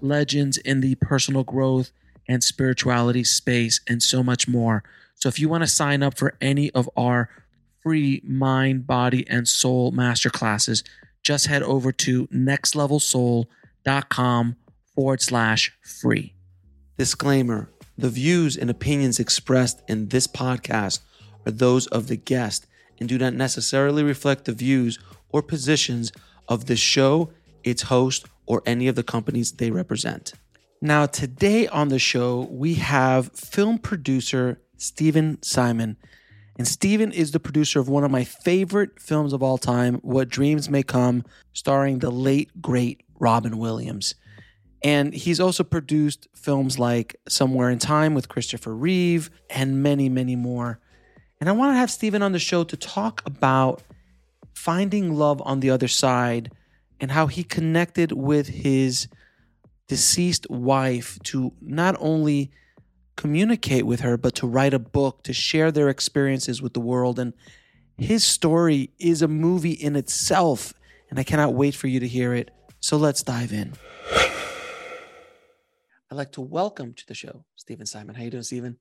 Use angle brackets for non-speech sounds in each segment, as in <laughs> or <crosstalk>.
legends in the personal growth and spirituality space, and so much more. So, if you want to sign up for any of our free mind, body, and soul masterclasses, just head over to nextlevelsoul.com forward slash free. Disclaimer The views and opinions expressed in this podcast are those of the guest and do not necessarily reflect the views or positions of the show, its host, or any of the companies they represent. Now, today on the show, we have film producer Stephen Simon. And Stephen is the producer of one of my favorite films of all time, What Dreams May Come, starring the late, great Robin Williams. And he's also produced films like Somewhere in Time with Christopher Reeve and many, many more. And I want to have Stephen on the show to talk about finding love on the other side and how he connected with his deceased wife to not only communicate with her, but to write a book to share their experiences with the world. And his story is a movie in itself, and I cannot wait for you to hear it. So let's dive in. I'd like to welcome to the show Stephen Simon. How you doing, Stephen?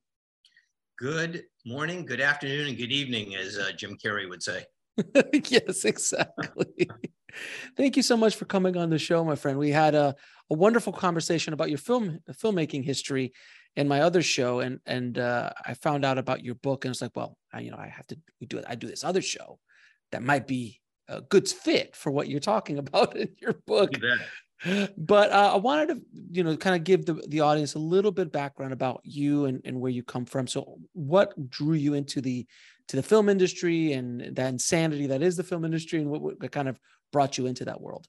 Good morning, good afternoon, and good evening, as uh, Jim Carrey would say. <laughs> yes, exactly. Thank you so much for coming on the show, my friend. We had a, a wonderful conversation about your film filmmaking history in my other show, and and uh, I found out about your book, and it's like, well, I, you know, I have to do it. I do this other show that might be a good fit for what you're talking <laughs> about in your book. You but uh, I wanted to, you know, kind of give the, the audience a little bit background about you and, and where you come from. So, what drew you into the to the film industry and that insanity that is the film industry, and what, what kind of brought you into that world?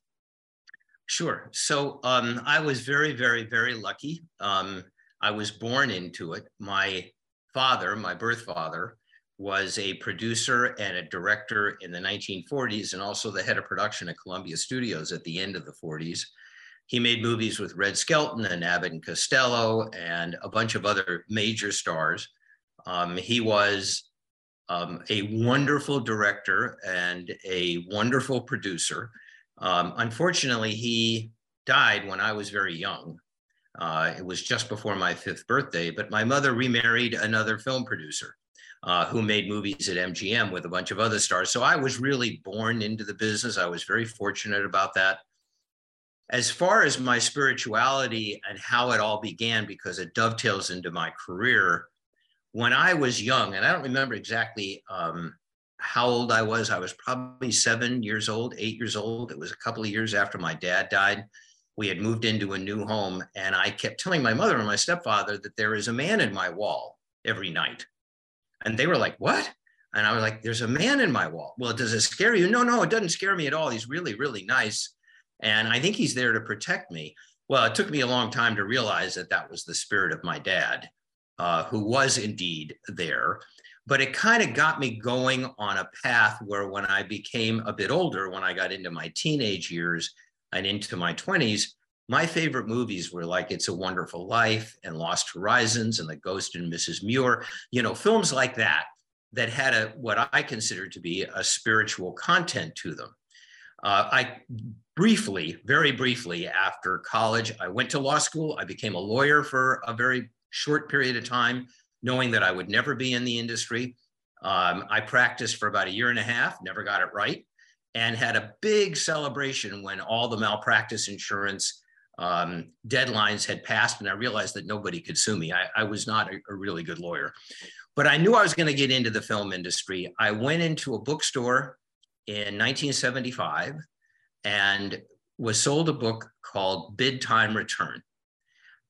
Sure. So um, I was very, very, very lucky. Um, I was born into it. My father, my birth father, was a producer and a director in the 1940s and also the head of production at Columbia Studios at the end of the 40s. He made movies with Red Skelton and Abbott and Costello and a bunch of other major stars. Um, he was um, a wonderful director and a wonderful producer. Um, unfortunately, he died when I was very young. Uh, it was just before my fifth birthday, but my mother remarried another film producer uh, who made movies at MGM with a bunch of other stars. So I was really born into the business. I was very fortunate about that. As far as my spirituality and how it all began, because it dovetails into my career, when I was young, and I don't remember exactly um, how old I was, I was probably seven years old, eight years old. It was a couple of years after my dad died. We had moved into a new home, and I kept telling my mother and my stepfather that there is a man in my wall every night. And they were like, What? And I was like, There's a man in my wall. Well, does it scare you? No, no, it doesn't scare me at all. He's really, really nice. And I think he's there to protect me. Well, it took me a long time to realize that that was the spirit of my dad uh, who was indeed there. But it kind of got me going on a path where when I became a bit older, when I got into my teenage years and into my 20s, my favorite movies were like It's a Wonderful Life and Lost Horizons and The Ghost and Mrs. Muir, you know, films like that that had a what I consider to be a spiritual content to them. Uh, I briefly, very briefly after college, I went to law school. I became a lawyer for a very short period of time, knowing that I would never be in the industry. Um, I practiced for about a year and a half, never got it right, and had a big celebration when all the malpractice insurance um, deadlines had passed and I realized that nobody could sue me. I, I was not a, a, really good lawyer, but I knew I was going to get into the film industry. I went into a bookstore in 1975 and was sold a book called Bid Time Return.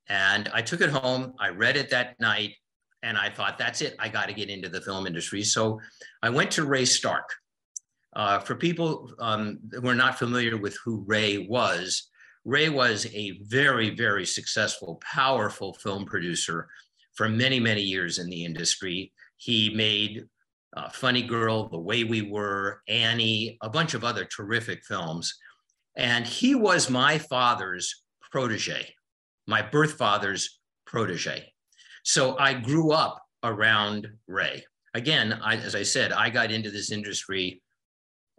And I took it home, I read it that night, and I thought, that's it, I got to get into the film industry. So I went to Ray Stark. Uh, for people um, who are not familiar with who Ray was, Ray was a very, very successful, powerful film producer for many, many years in the industry. He made uh, Funny Girl, The Way We Were, Annie, a bunch of other terrific films. And he was my father's protege, my birth father's protege. So I grew up around Ray. Again, I, as I said, I got into this industry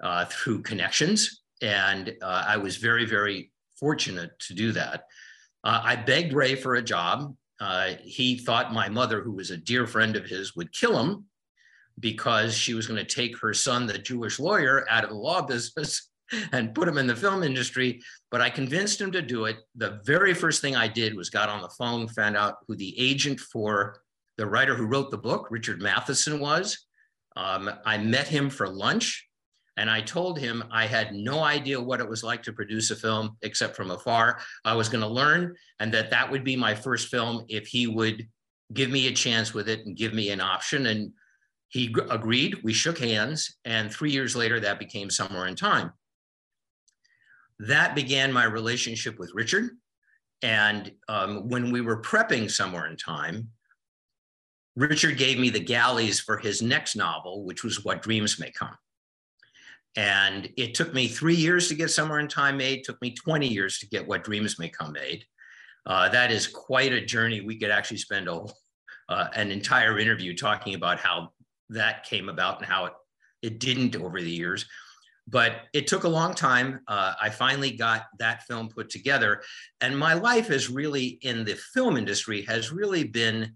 uh, through connections, and uh, I was very, very fortunate to do that. Uh, I begged Ray for a job. Uh, he thought my mother, who was a dear friend of his, would kill him because she was going to take her son, the Jewish lawyer, out of the law business and put him in the film industry. But I convinced him to do it. The very first thing I did was got on the phone, found out who the agent for the writer who wrote the book, Richard Matheson, was. Um, I met him for lunch. And I told him I had no idea what it was like to produce a film except from afar. I was going to learn, and that that would be my first film if he would give me a chance with it and give me an option. And he agreed. We shook hands. And three years later, that became Somewhere in Time. That began my relationship with Richard. And um, when we were prepping Somewhere in Time, Richard gave me the galleys for his next novel, which was What Dreams May Come. And it took me three years to get Somewhere in Time made, took me 20 years to get What Dreams May Come made. Uh, that is quite a journey. We could actually spend a, uh, an entire interview talking about how that came about and how it, it didn't over the years. But it took a long time. Uh, I finally got that film put together. And my life is really in the film industry has really been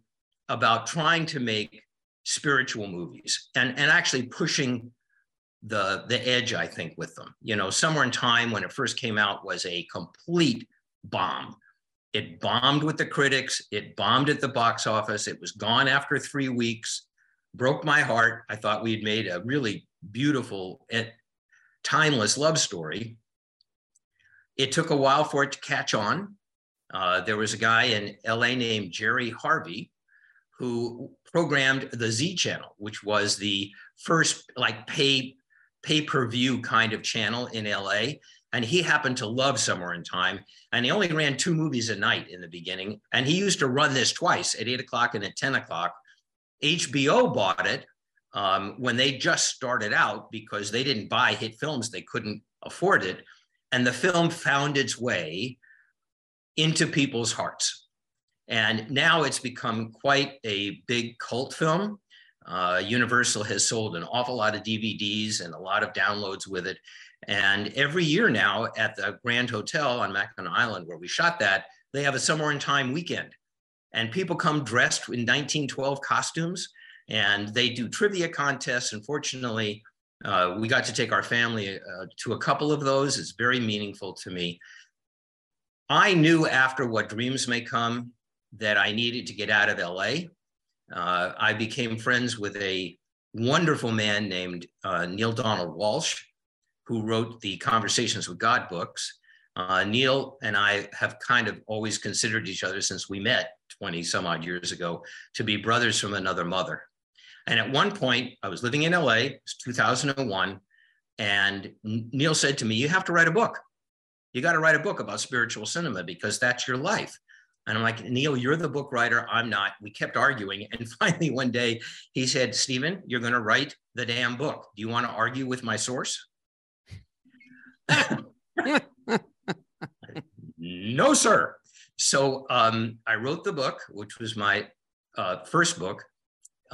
about trying to make spiritual movies and, and actually pushing the the edge i think with them. You know somewhere in time when it first came out was a complete bomb. It bombed with the critics. It bombed at the box office. It was gone after three weeks. Broke my heart. I thought we'd made a really beautiful timeless love story it took a while for it to catch on uh, there was a guy in la named jerry harvey who programmed the z channel which was the first like pay pay-per-view kind of channel in LA. And he happened to love Somewhere in Time. And he only ran two movies a night in the beginning. And he used to run this twice at eight o'clock and at 10 o'clock. HBO bought it um, when they just started out because they didn't buy hit films, they couldn't afford it. And the film found its way into people's hearts. And now it's become quite a big cult film. Uh, Universal has sold an awful lot of DVDs and a lot of downloads with it. And every year now at the Grand Hotel on Mackinac Island, where we shot that, they have a Somewhere in Time weekend. And people come dressed in 1912 costumes and they do trivia contests. Unfortunately, uh, we got to take our family uh, to a couple of those. It's very meaningful to me. I knew after What Dreams May Come that I needed to get out of LA uh, I became friends with a wonderful man named uh, Neale Donald Walsch, who wrote the Conversations with God books. Uh, Neale and I have kind of always considered each other since we met 20 some odd years ago to be brothers from another mother. And at one point, I was living in LA, it was 2001, and Neale said to me, You have to write a book. You got to write a book about spiritual cinema because that's your life. And I'm like, Neale, you're the book writer. I'm not. We kept arguing. <laughs> And finally, one day he said, Stephen, you're going to write the damn book. Do you want to argue with my source? <laughs> no, sir. So um, I wrote the book, which was my uh, first book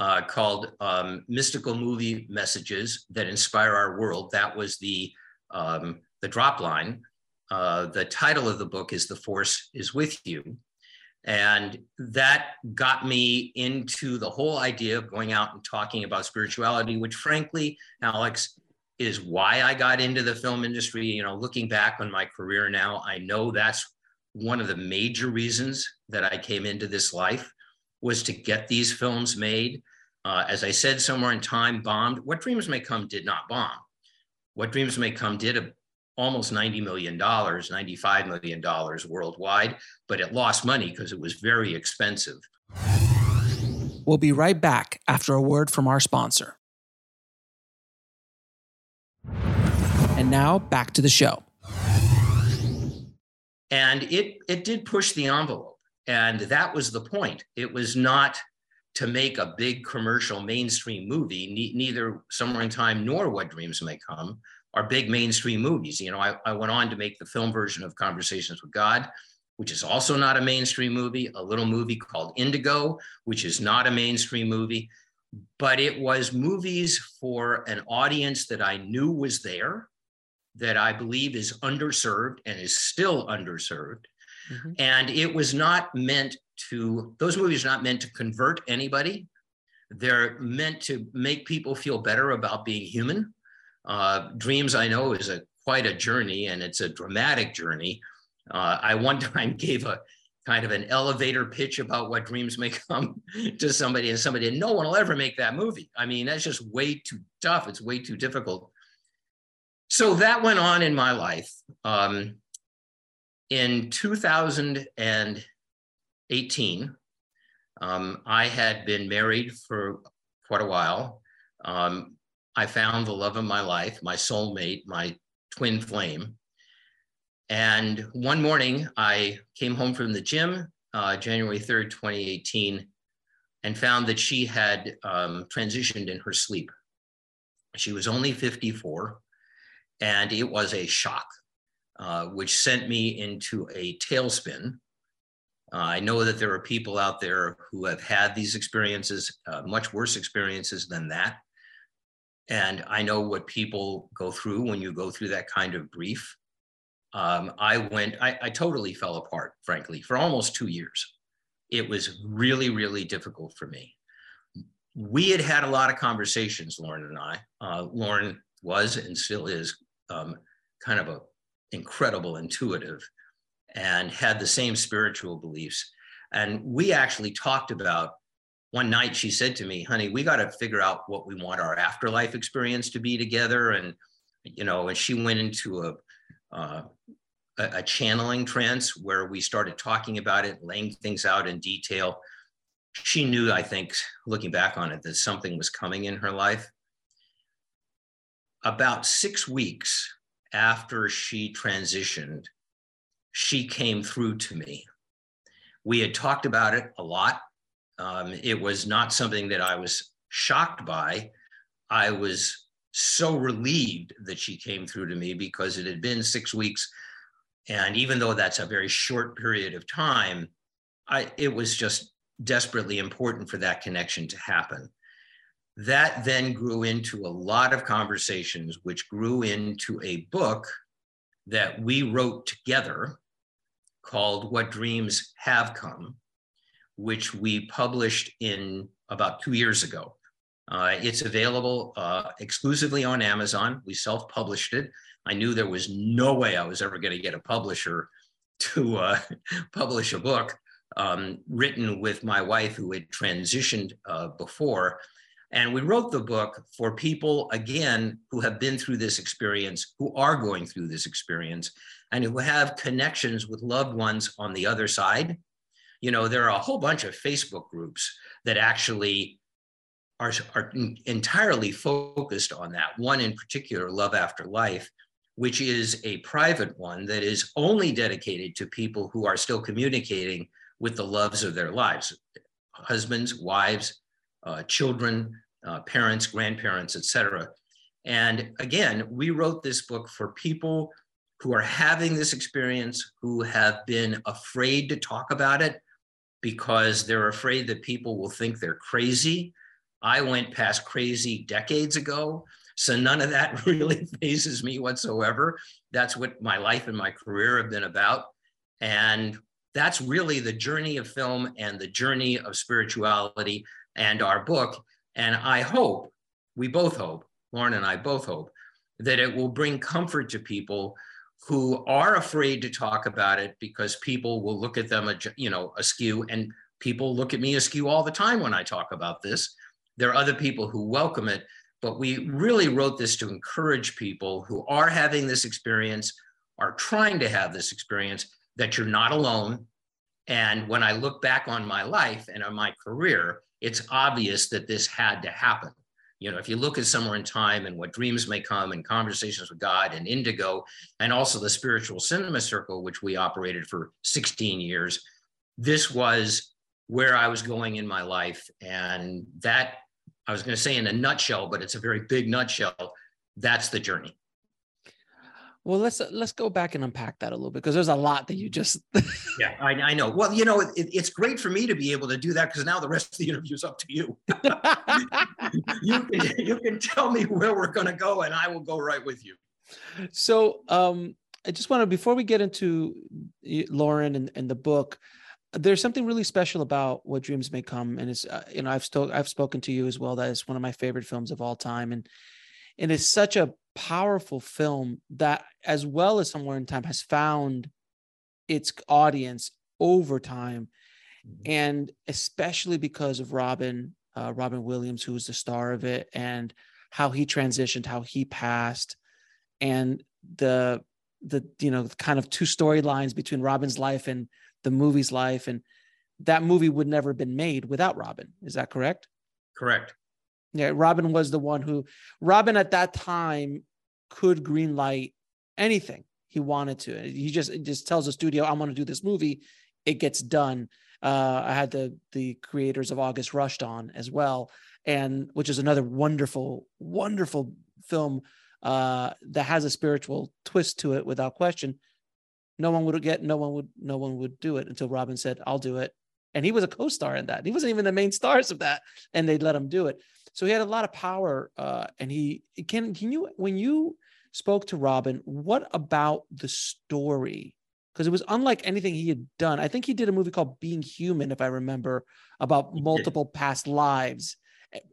uh, called um, Mystical Movie Messages That Inspire Our World. That was the, um, the drop line. Uh, the title of the book is The Force is With You. And that got me into the whole idea of going out and talking about spirituality, which frankly, Alex, is why I got into the film industry. You know, looking back on my career now, I know that's one of the major reasons that I came into this life was to get these films made. Uh, as I said, somewhere in time bombed. What Dreams May Come did not bomb. What Dreams May Come did a, almost $90 million, $95 million worldwide, but it lost money because it was very expensive. We'll be right back after a word from our sponsor. And now back to the show. And it, it did push the envelope. And that was the point. It was not to make a big commercial mainstream movie, ne- neither Somewhere in Time nor What Dreams May Come are big mainstream movies. You know, I, I went on to make the film version of Conversations with God, which is also not a mainstream movie, a little movie called Indigo, which is not a mainstream movie, but it was movies for an audience that I knew was there, that I believe is underserved and is still underserved. Mm-hmm. And it was not meant to, those movies are not meant to convert anybody. They're meant to make people feel better about being human. Uh, Dreams, I know, is a quite a journey and it's a dramatic journey. Uh, I one time <laughs> gave a kind of an elevator pitch about what dreams may come <laughs> to somebody and somebody, and no one will ever make that movie. I mean, that's just way too tough. It's way too difficult. So that went on in my life. Um, in 2018, um, I had been married for quite a while. Um, I found the love of my life, my soulmate, my twin flame. And one morning, I came home from the gym, uh, January 3rd, 2018, and found that she had um, transitioned in her sleep. She was only 54, and it was a shock. Uh, which sent me into a tailspin. Uh, I know that there are people out there who have had these experiences, uh, much worse experiences than that. And I know what people go through when you go through that kind of grief. Um, I went, I, I totally fell apart, frankly, for almost two years. It was really, really difficult for me. We had had a lot of conversations, Lauren and I. Uh, Lauren was and still is um, kind of a incredible intuitive and had the same spiritual beliefs. And we actually talked about one night she said to me, honey, we got to figure out what we want our afterlife experience to be together. And, you know, and she went into a, uh, a, a channeling trance where we started talking about it, laying things out in detail. She knew, I think, looking back on it, that something was coming in her life. About six weeks after she transitioned, she came through to me. We had talked about it a lot. Um, it was not something that I was shocked by. I was so relieved that she came through to me because it had been six weeks. And even though that's a very short period of time, I, it was just desperately important for that connection to happen. That then grew into a lot of conversations, which grew into a book that we wrote together called What Dreams Have Come, which we published in about two years ago. Uh, it's available uh, exclusively on Amazon. We self published it. I knew there was no way I was ever going to get a publisher to uh, <laughs> publish a book um, written with my wife, who had transitioned uh, before. And we wrote the book for people, again, who have been through this experience, who are going through this experience, and who have connections with loved ones on the other side. You know, there are a whole bunch of Facebook groups that actually are, are entirely focused on that. One in particular, Love After Life, which is a private one that is only dedicated to people who are still communicating with the loves of their lives husbands, wives, uh, children, uh, parents, grandparents, etc. And again, we wrote this book for people who are having this experience, who have been afraid to talk about it because they're afraid that people will think they're crazy. I went past crazy decades ago. So none of that <laughs> really phases me whatsoever. That's what my life and my career have been about. And that's really the journey of film and the journey of spirituality and our book. And I hope, we both hope, Lauren and I both hope, that it will bring comfort to people who are afraid to talk about it because people will look at them, you know, askew, and people look at me askew all the time when I talk about this. There are other people who welcome it, but we really wrote this to encourage people who are having this experience, are trying to have this experience, that you're not alone. And when I look back on my life and on my career, it's obvious that this had to happen. You know, if you look at somewhere in time and what dreams may come and conversations with God and indigo, and also the spiritual cinema circle, which we operated for 16 years, this was where I was going in my life. And that, I was going to say in a nutshell, but it's a very big nutshell. That's the journey. Well, let's let's go back and unpack that a little bit because there's a lot that you just. <laughs> yeah, I, I, know. Well, you know, it, it's great for me to be able to do that because now the rest of the interview is up to you. <laughs> you can you can tell me where we're going to go, and I will go right with you. So, um, I just want to before we get into Lauren and, and the book, there's something really special about what dreams may come, and it's uh, you know I've still I've spoken to you as well. That is one of my favorite films of all time, and and it's such a powerful film that, as well as Somewhere in Time, has found its audience over time, mm-hmm. and especially because of Robin, uh, Robin Williams, who was the star of it, and how he transitioned, how he passed, and the the you know kind of two storylines between Robin's life and the movie's life, and that movie would never have been made without Robin. Is that correct? Correct. Yeah, Robin was the one who Robin at that time could greenlight anything he wanted to. He just just tells the studio, "I want to do this movie." It gets done. Uh, I had the the creators of August Rush on as well, and which is another wonderful, wonderful film uh, that has a spiritual twist to it, without question. No one would get, no one would, no one would do it until Robin said, "I'll do it," and he was a co-star in that. He wasn't even the main stars of that, and they let him do it. So he had a lot of power. Uh, and he can can you when you spoke to Robin, what about the story? Because it was unlike anything he had done. I think he did a movie called Being Human, if I remember, about multiple past lives.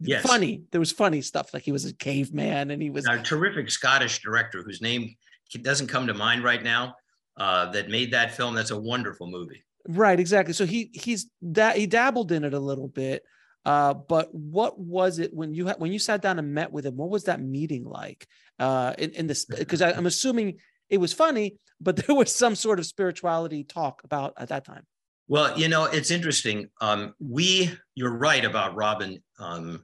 Yes. Funny. There was funny stuff like he was a caveman and he was a terrific Scottish director whose name doesn't come to mind right now. Uh, that made that film. That's a wonderful movie. Right, exactly. So he he's that he dabbled in it a little bit, uh, but what was it when you ha- when you sat down and met with him? What was that meeting like? Uh, in, in this because I'm assuming it was funny, but <laughs> there was some sort of spirituality talk about at that time. Well, you know, it's interesting. Um, we, you're right about Robin um,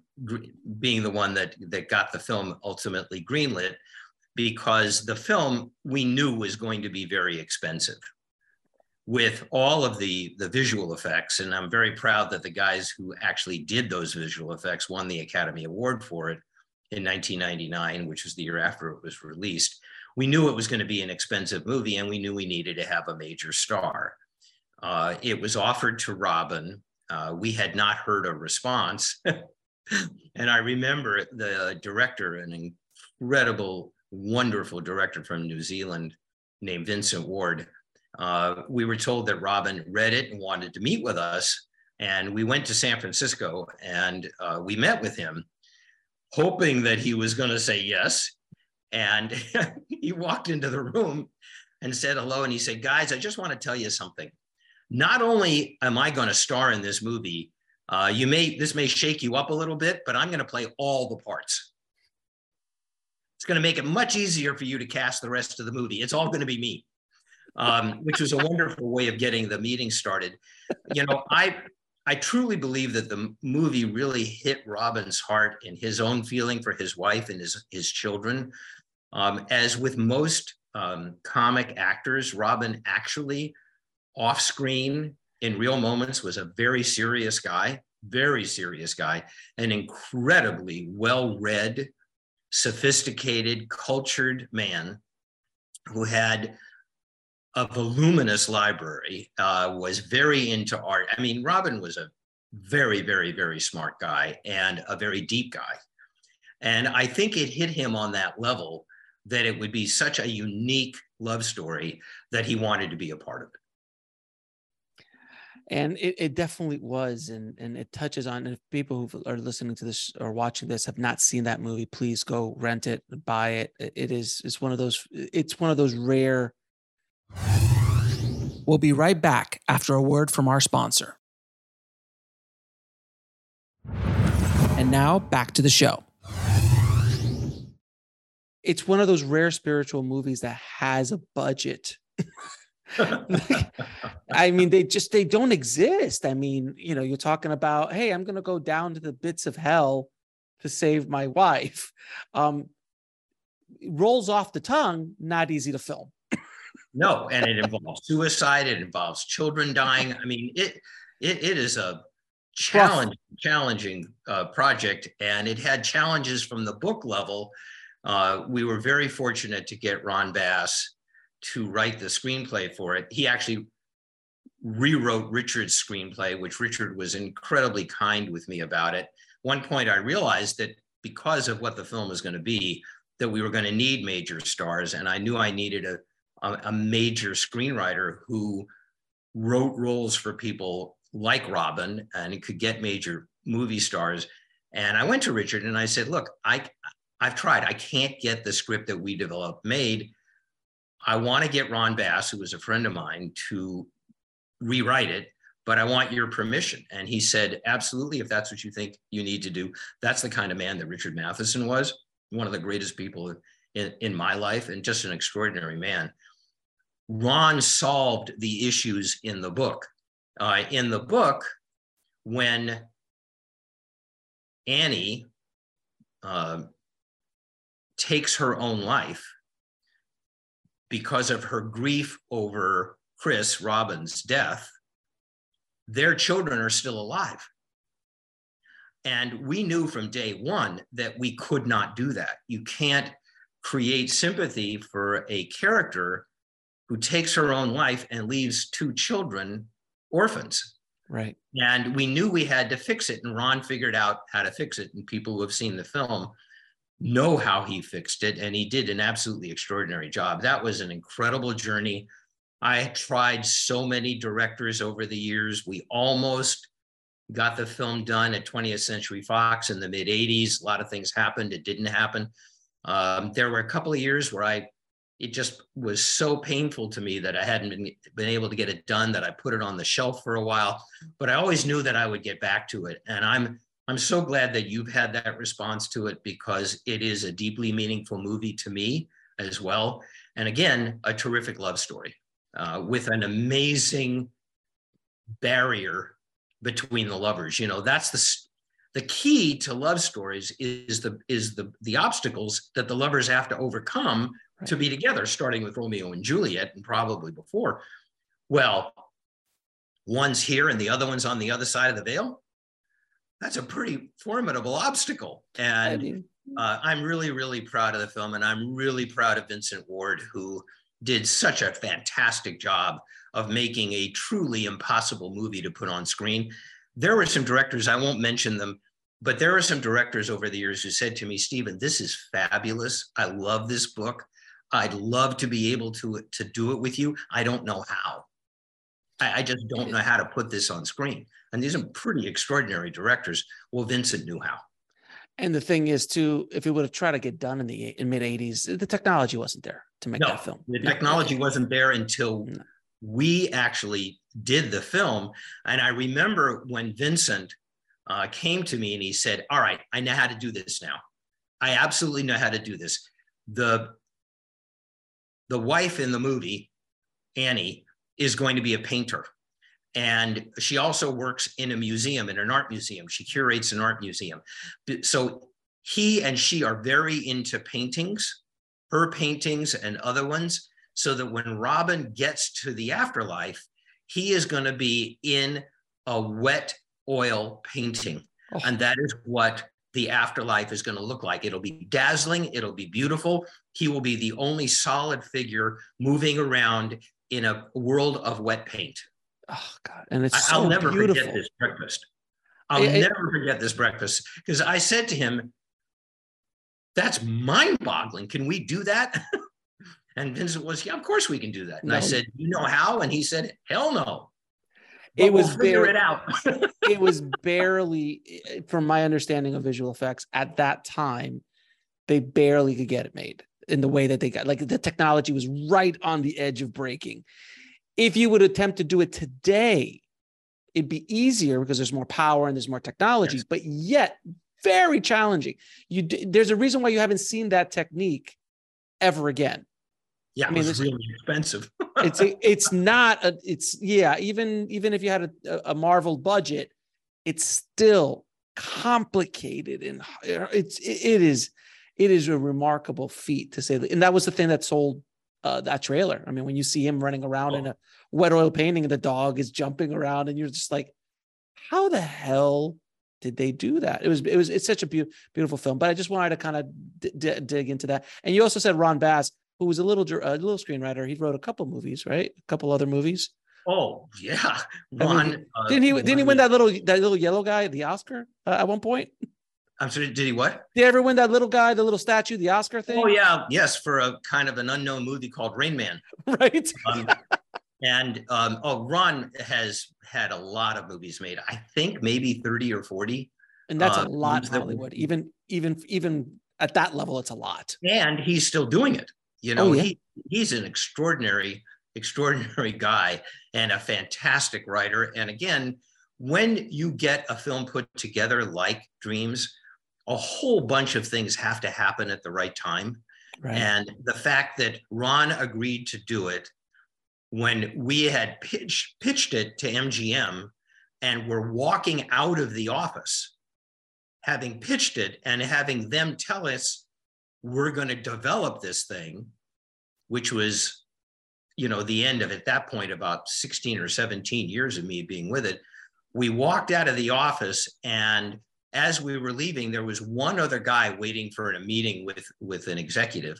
being the one that that got the film ultimately greenlit, because the film we knew was going to be very expensive with all of the the visual effects and i'm very proud that the guys who actually did those visual effects won the academy award for it in 1999 which was the year after it was released. We knew it was going to be an expensive movie and we knew we needed to have a major star. Uh, it was offered to robin. Uh, we had not heard a response. <laughs> And i remember the director an incredible wonderful director from new zealand named vincent ward uh, we were told that Robin read it and wanted to meet with us. And we went to San Francisco and uh, we met with him, hoping that he was going to say yes. And <laughs> he walked into the room and said hello. And he said, Guys, I just want to tell you something. Not only am I going to star in this movie, uh, you may this may shake you up a little bit, but I'm going to play all the parts. It's going to make it much easier for you to cast the rest of the movie. It's all going to be me um, which was a wonderful way of getting the meeting started. You know, I I truly believe that the movie really hit Robin's heart in his own feeling for his wife and his his children. Um, as with most um, comic actors, Robin actually off screen in real moments was a very serious guy, very serious guy, an incredibly well read, sophisticated, cultured man who had a voluminous library, uh, was very into art. I mean, Robin was a very, very, very smart guy and a very deep guy. And I think it hit him on that level that it would be such a unique love story that he wanted to be a part of it. and it, it definitely was and and it touches on if people who are listening to this or watching this have not seen that movie please go rent it buy it it is it's one of those it's one of those rare we'll be right back after a word from our sponsor and now back to the show it's one of those rare spiritual movies that has a budget <laughs> I mean, they just they don't exist. I mean, you know, you're talking about, hey, I'm gonna go down to the bits of hell to save my <laughs> wife. Um, rolls off the tongue, not easy to film. No, and it involves suicide. It involves children dying. I mean, it it, it is a challenge, challenging uh, project, and it had challenges from the book level. Uh, we were very fortunate to get Ron Bass to write the screenplay for it. He actually rewrote Richard's screenplay, which Richard was incredibly kind with me about it. One point I realized that because of what the film was going to be, that we were going to need major stars, and I knew I needed a, a, a major screenwriter who wrote roles for people like Robin and could get major movie stars. And I went to Richard and I said, "Look, I I've tried. I can't get the script that we developed made." I want to get Ron Bass, who was a friend of mine, to rewrite it, but I want your permission. And he said, absolutely, if that's what you think you need to do. That's the kind of man that Richard Matheson was, one of the greatest people in, in my life and just an extraordinary man. Ron solved the issues in the book. Uh, in the book, when Annie uh, takes her own life, because of her grief over Chris Robin's death, their children are still alive. And we knew from day one that we could not do that. You can't create sympathy for a character who takes her own life and leaves two children orphans. Right. And we knew we had to fix it. And Ron figured out how to fix it. And people who have seen the film know how he fixed it, and he did an absolutely extraordinary job. That was an incredible journey. I tried so many directors over the years. We almost got the film done at 20th Century Fox in the mid 80s. A lot of things happened, it didn't happen. Um, there were a couple of years where I it just was so painful to me that I hadn't been, been able to get it done that I put it on the shelf for a while, but I always knew that I would get back to it. And I'm I'm so glad that you've had that response to it because it is a deeply meaningful movie to me as well. And again, a terrific love story uh, with an amazing barrier between the lovers. You know, that's the the key to love stories is the is the the obstacles that the lovers have to overcome right. to be together, starting with Romeo and Juliet and probably before. Well, one's here and the other one's on the other side of the veil that's a pretty formidable obstacle. And uh, I'm really, really proud of the film. And I'm really proud of Vincent Ward, who did such a fantastic job of making a truly impossible movie to put on screen. There were some directors, I won't mention them, but there are some directors over the years who said to me, Stephen, this is fabulous. I love this book. I'd love to be able to, to do it with you. I don't know how. I, I just don't know how to put this on screen. And these are pretty extraordinary directors. Well, Vincent knew how. And the thing is, too, if it would have tried to get done in the in mid '80s, the technology wasn't there to make no, that film. The technology wasn't there until no. we actually did the film. And I remember when Vincent uh, came to me and he said, "All right, I know how to do this now. I absolutely know how to do this." The the wife in the movie, Annie, is going to be a painter. And she also works in a museum, in an art museum. She curates an art museum. So he and she are very into paintings, her paintings and other ones, so that when Robin gets to the afterlife, he is going to be in a wet oil painting. Oh. And that is what the afterlife is going to look like. It'll be dazzling, it'll be beautiful. He will be the only solid figure moving around in a world of wet paint. Oh God! And it's I, will never beautiful. forget this breakfast. I'll it, never forget this breakfast because I said to him, "That's mind-boggling. Can we do that?" <laughs> and Vincent was, "Yeah, of course we can do that." And no. I said, "You know how?" And he said, "Hell no." It was we'll figure it out. <laughs> it was barely, eh, from my understanding of visual effects at that time, they barely could get it made in the way that they got. Like the technology was right on the edge of breaking. If you would attempt to do it today, it'd be easier because there's more power and there's more technology, yes. but yet very challenging. You there's a reason why you haven't seen that technique ever again. Yeah, I mean, it's really expensive. <laughs> it's it's not a it's yeah even even if you had a, a Marvel budget, it's still complicated and it's it is it is a remarkable feat to say that. And that was the thing that sold uh, that trailer. I mean, when you see him running around oh. in a wet oil painting and the dog is jumping around, and you're just like, how the hell did they do that? It was it was it's such a be- beautiful film. But I just wanted to kind of d- d- dig into that. And you also said Ron Bass, who was a little a little screenwriter. He wrote a couple movies, right? A couple other movies. Oh yeah, Ron. I mean, uh, didn't he? Didn't he win that little that little yellow guy the Oscar uh, at one point? I'm sorry. Did he what? Did he ever win that little guy, the little statue, the Oscar thing? Oh yeah, yes, for a kind of an unknown movie called Rain Man. <laughs> Right. Um, and um, oh, Ron has had a lot of movies made. I think maybe 30 or 40. And that's uh, a lot in Hollywood. Even even even at that level, it's a lot. And he's still doing it. You oh, know, oh, yeah. he he's an extraordinary, extraordinary guy and a fantastic writer. And again, when you get a film put together like Dreams, a whole bunch of things have to happen at the right time. Right. And the fact that Ron agreed to do it when we had pitched, pitched it to MGM and were walking out of the office, having pitched it and having them tell us, we're going to develop this thing, which was, you know, the end of at that point about 16 or 17 years of me being with it. We walked out of the office and as we were leaving, there was one other guy waiting for a meeting with with an executive.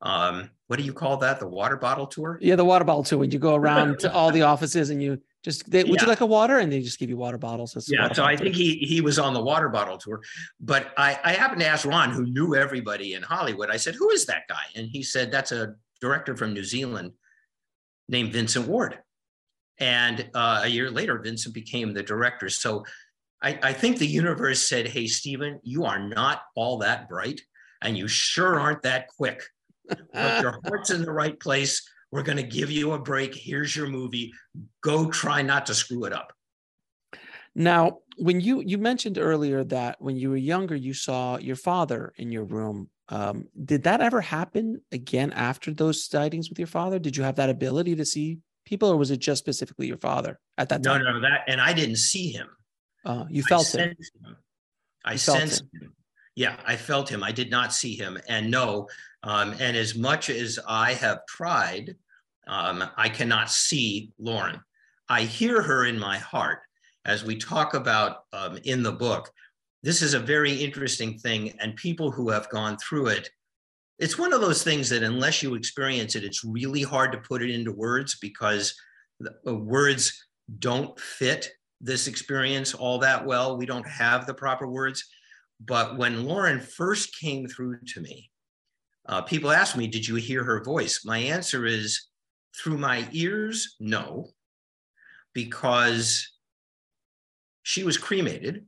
Um, what do you call that? The water bottle tour? Yeah, the water bottle tour. When you go around <laughs> to all the offices and you just, they, would yeah. you like a water? And they just give you water bottles. That's yeah. So I think he he was on the water bottle tour, but I I happened to ask Ron, who knew everybody in Hollywood. I said, "Who is that guy?" And he said, "That's a director from New Zealand named Vincent Ward." And uh, a year later, Vincent became the director. So I, I think the universe said, Hey, Stephen, you are not all that bright and you sure aren't that quick. But your <laughs> heart's in the right place. We're going to give you a break. Here's your movie. Go try not to screw it up. Now, when you you mentioned earlier that when you were younger, you saw your father in your room. Um, did that ever happen again after those sightings with your father? Did you have that ability to see people, or was it just specifically your father at that time? No, no, that and I didn't see him. Uh, you felt I him. him. I sensed him. Yeah, I felt him. I did not see him. And no, um, and as much as I have tried, um, I cannot see Lauren. I hear her in my heart as we talk about um, in the book. This is a very interesting thing. And people who have gone through it, it's one of those things that unless you experience it, it's really hard to put it into words because the, words don't fit this experience all that well. We don't have the proper words. But when Lauren first came through to me, uh, people ask me, Did you hear her voice? My answer is through my ears, no, because she was cremated.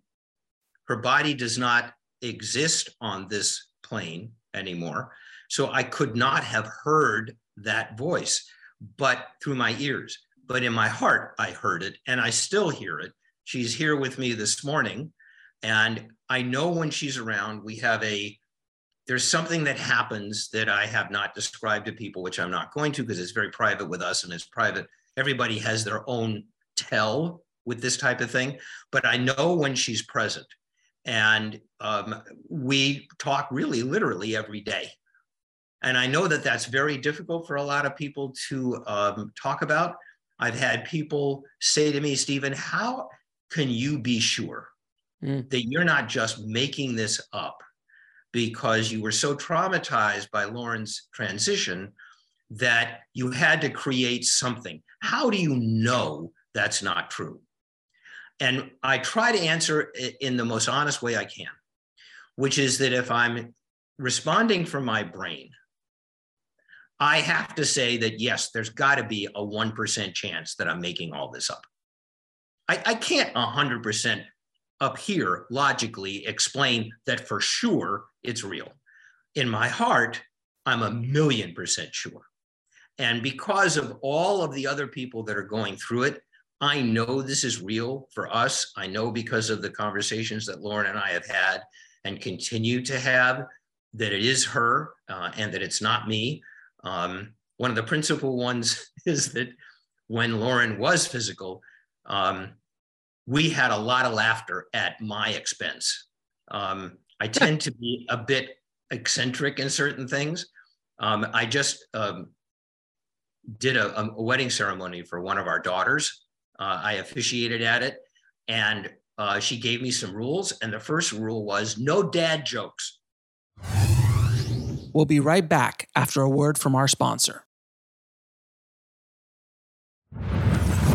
Her body does not exist on this plane anymore. So I could not have heard that voice, but through my ears but in my heart, I heard it and I still hear it. She's here with me this morning. And I know when she's around, we have a, there's something that happens that I have not described to people, which I'm not going to because it's very private with us and it's private. Everybody has their own tell with this type of thing, but I know when she's present. And um, we talk really literally every day. And I know that that's very difficult for a lot of people to um, talk about. I've had people say to me, Stephen, how can you be sure mm. that you're not just making this up because you were so traumatized by Lauren's transition that you had to create something? How do you know that's not true? And I try to answer in the most honest way I can, which is that if I'm responding from my brain, I have to say that yes, there's got to be a 1% chance that I'm making all this up. I, I can't 100% up here logically explain that for sure it's real. In my heart, I'm a million percent sure. And because of all of the other people that are going through it, I know this is real for us. I know because of the conversations that Lauren and I have had and continue to have that it is her uh, and that it's not me. Um, one of the principal ones <laughs> is that when Lauren was physical, um, we had a lot of laughter at my expense. Um, I tend to be a bit eccentric in certain things. Um, I just um, did a, a, wedding ceremony for one of our daughters. Uh, I officiated at it, and uh, she gave me some rules. And the first rule was no dad jokes. We'll be right back after a word from our sponsor.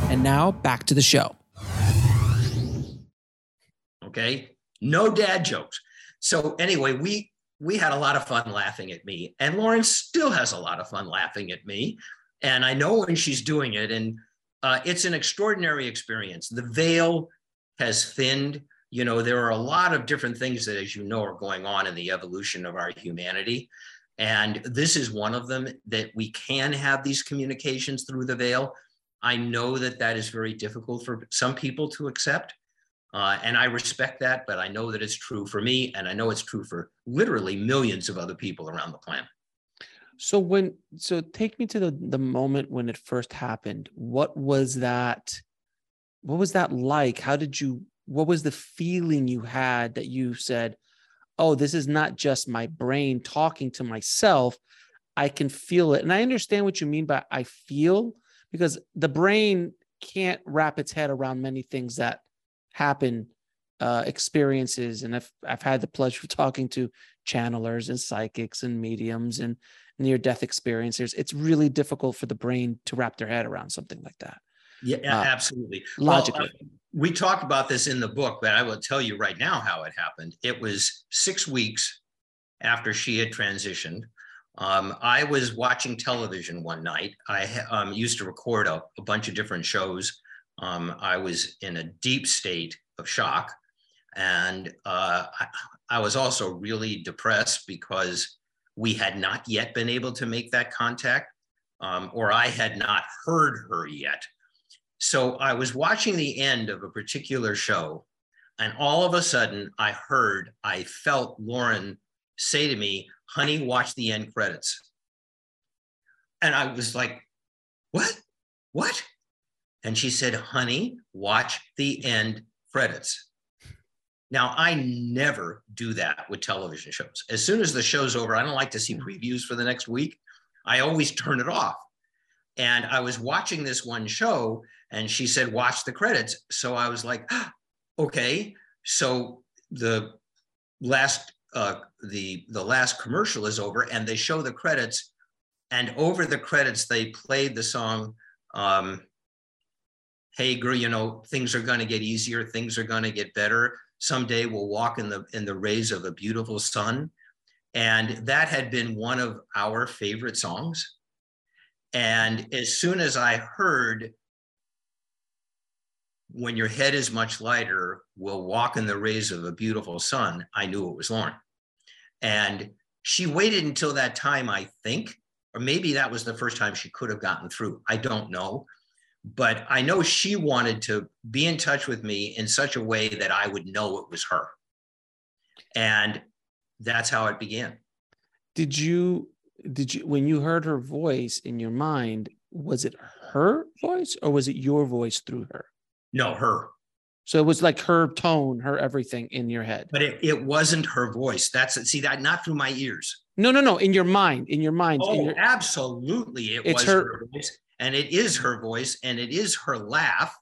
And now back to the show. Okay. No dad jokes. So anyway, we we had a lot of fun laughing at me. And Lauren still has a lot of fun laughing at me. And I know when she's doing it. And uh, it's an extraordinary experience. The veil has thinned. You know, there are a lot of different things that, as you know, are going on in the evolution of our humanity. And this is one of them that we can have these communications through the veil. I know that that is very difficult for some people to accept. Uh, and I respect that, but I know that it's true for me, and I know it's true for literally millions of other people around the planet. So when so take me to the the moment when it first happened. What was that? What was that like? How did you? What was the feeling you had that you said, "Oh, this is not just my brain talking to myself. I can feel it." And I understand what you mean by "I feel," because the brain can't wrap its head around many things that happen uh, experiences. And I've, I've had the pleasure of talking to channelers and psychics and mediums and near death experiencers. It's really difficult for the brain to wrap their head around something like that. Yeah uh, absolutely. Logically. well, uh, we talk about this in the book but i will tell you right now how it happened. It was six weeks after she had transitioned. Um, I was watching television one night. I um, used to record a, a bunch of different shows um, I was in a deep state of shock. And uh, I, I, was also really depressed because we had not yet been able to make that contact, um, or I had not heard her yet. So I was watching the end of a particular show, and all of a sudden I heard, I felt Lauren say to me, honey, watch the end credits. And I was like, what? What? And she said, honey, watch the end credits. Now, I never do that with television shows. As soon as the show's over, I don't like to see hmm. previews for the next week. I always turn it off. And I was watching this one show and she said, watch the credits. So I was like, okay. So the last uh, the the last commercial is over and they show the credits and over the credits they played the song um, hey girl you know things are going to get easier things are going to get better. Someday we'll walk in the in the rays of a beautiful sun. And that had been one of our favorite songs. And as soon as i heard when your head is much lighter we'll walk in the rays of a beautiful sun i knew it was lauren. And she waited until that time i think or maybe that was the first time she could have gotten through. I don't know but I know she wanted to be in touch with me in such a way that I would know it was her. And that's how it began. Did you did you when you heard her voice in your mind, was it her voice or was it your voice through her? No, her. So it was like her tone, her everything in your head. But it, it wasn't her voice. That's see that not through my ears. No, no, no. In your mind, in your mind. Oh, your, absolutely. It was her, her voice and it is her voice and it is her laugh